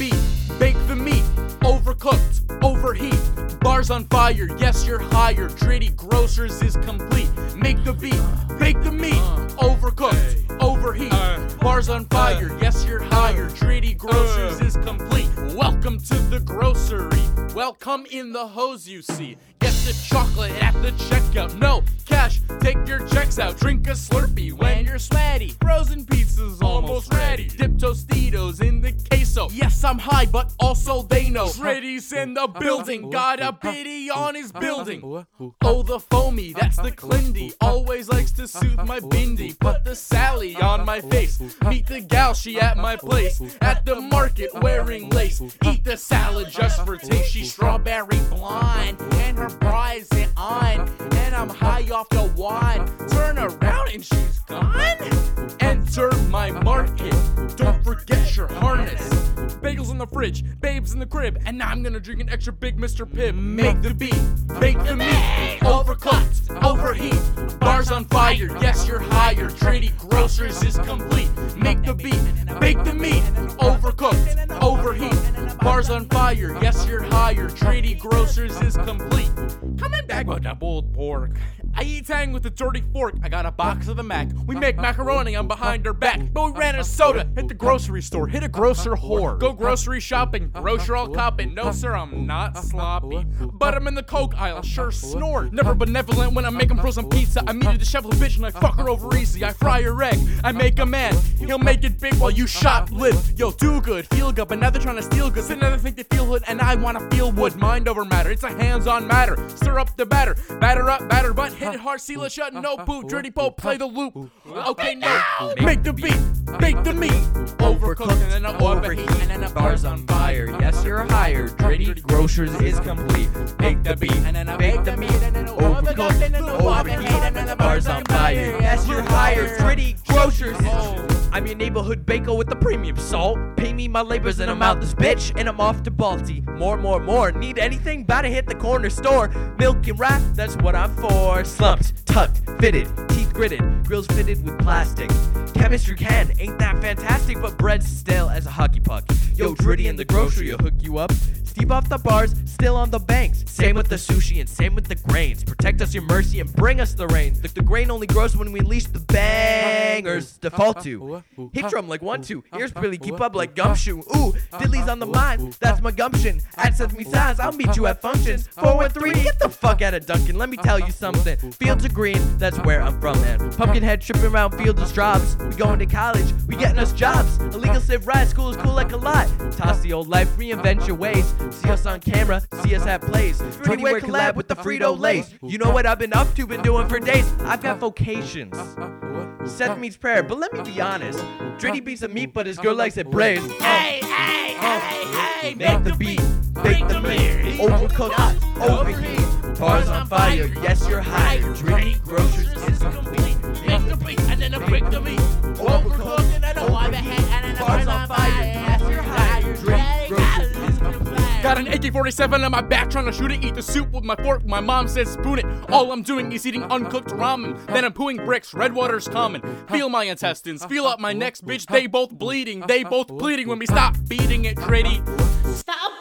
beat, bake the meat, overcooked, overheat. Bars on fire, yes, you're hired. Dritty Grocers is complete. Make the beat, bake the meat, overcooked, overheat. Bars on fire, yes, you're hired. Dritty Grocers is complete. Welcome to the grocery. Welcome in the hose, you see. Get the chocolate at the checkout. No cash, take your checks out. Drink a Slurpee when you're sweaty. Frozen pizza's almost queso. Yes, I'm high, but also they know. Dritty's in the building. Got a biddy on his building. Oh, the foamy, that's the Clindy. Always likes to soothe my bindi. Put the Sally on my face. Meet the gal, she at my place. At the market wearing lace. Eat the salad just for taste. She's strawberry blind. And her bra isn't on. And I'm high off the wine. Turn around and she's gone. Enter my market. Don't forget your harness. In the fridge, babes in the crib, and now I'm gonna drink an extra big Mr. Pibb. Make the beat, bake the meat, overcooked, overheat, bars on fire. Yes, you're hired. Trinity Grocers is complete. Make the beat, bake the meat, overcooked, overheat, bars on fire. Yes, you're hired. Trinity Grocers is complete. Coming back with the pulled pork. I eat tang with a dirty fork. I got a box of the Mac. We make macaroni, I'm behind her back. But we ran a soda. Hit the grocery store. Hit a grocer whore. Go grocery shopping. Uh-huh. Grocer all copping. No, uh-huh. sir, I'm not uh-huh. sloppy. But I'm in the Coke aisle. Sure snort. Never benevolent when I'm making frozen pizza. I meet a disheveled bitch and I fuck her over easy. I fry her egg. I make a man. He'll make it big while you shoplift. Yo, do good, feel good. But now they're trying to steal goods. And now they think feel hood. And I wanna feel wood. Mind over matter. It's a hands on matter. Stir up the batter. Batter up, batter butt. Hit it hard, seal it shut. No boot. Dritty Pope, play the loop. Okay, no. Make the beat. Bake the meat. Overcooked and then I overheat. And then I Bars on fire, yes, you're hired. Gritty Grocers is complete. Bake the beat, And then I bake the meat. Overcooked, and then I overheat. and then I Bars on fire, yes, you're hired. Gritty Grocers is. I'm your neighborhood baker with the premium salt. Pay me my labors and I'm out this bitch, and I'm off to Balti. More, more, more. Need anything? Better hit the corner store. Milk and rat, that's what I'm for. Slumped, tucked, fitted, teeth gritted, grills fitted with plastic. Chemistry can, ain't that fantastic? But bread's stale as a hockey puck. Yo, Dritty in the grocery will hook you up. Steve off the bars, still on the banks. Same with the sushi and same with the grains. Protect us your mercy and bring us the rain. The, the grain only grows when we unleash the bangers. Default to. Hit drum like one, two. Ears really keep up like gumshoe. Ooh, diddly's on the mind. That's my gumption. Add me signs, I'll meet you at functions. 413, get the fuck out of Duncan. Let me tell you something. Fields of green, that's where I'm from, man. Pumpkinhead tripping around fields of straws. We going to college, we getting us jobs. Illegal civ ride, school is cool like a lot. Toss the old life, reinvent your ways. See us on camera, see us at plays. Pretty wear collab with the Frito Lays. You know what I've been up to, been doing for days. I've got uh, vocations. Uh, uh, Seth meets prayer, but let me be honest. Dritty beats a meat, but his girl likes it braised. Hey, hey, hey, hey, Make the beat, bake the meat, overcooked, overheat, bars on fire. Yes, you're hired. Dritty Grocers is complete. AK-47 on my back trying to shoot it. Eat the soup with my fork. My mom says spoon it. All I'm doing is eating uncooked ramen. Then I'm pooing bricks. Red water's common. Feel my intestines. Feel up my next bitch. They both bleeding. They both bleeding when we stop beating it, Dritty. Stop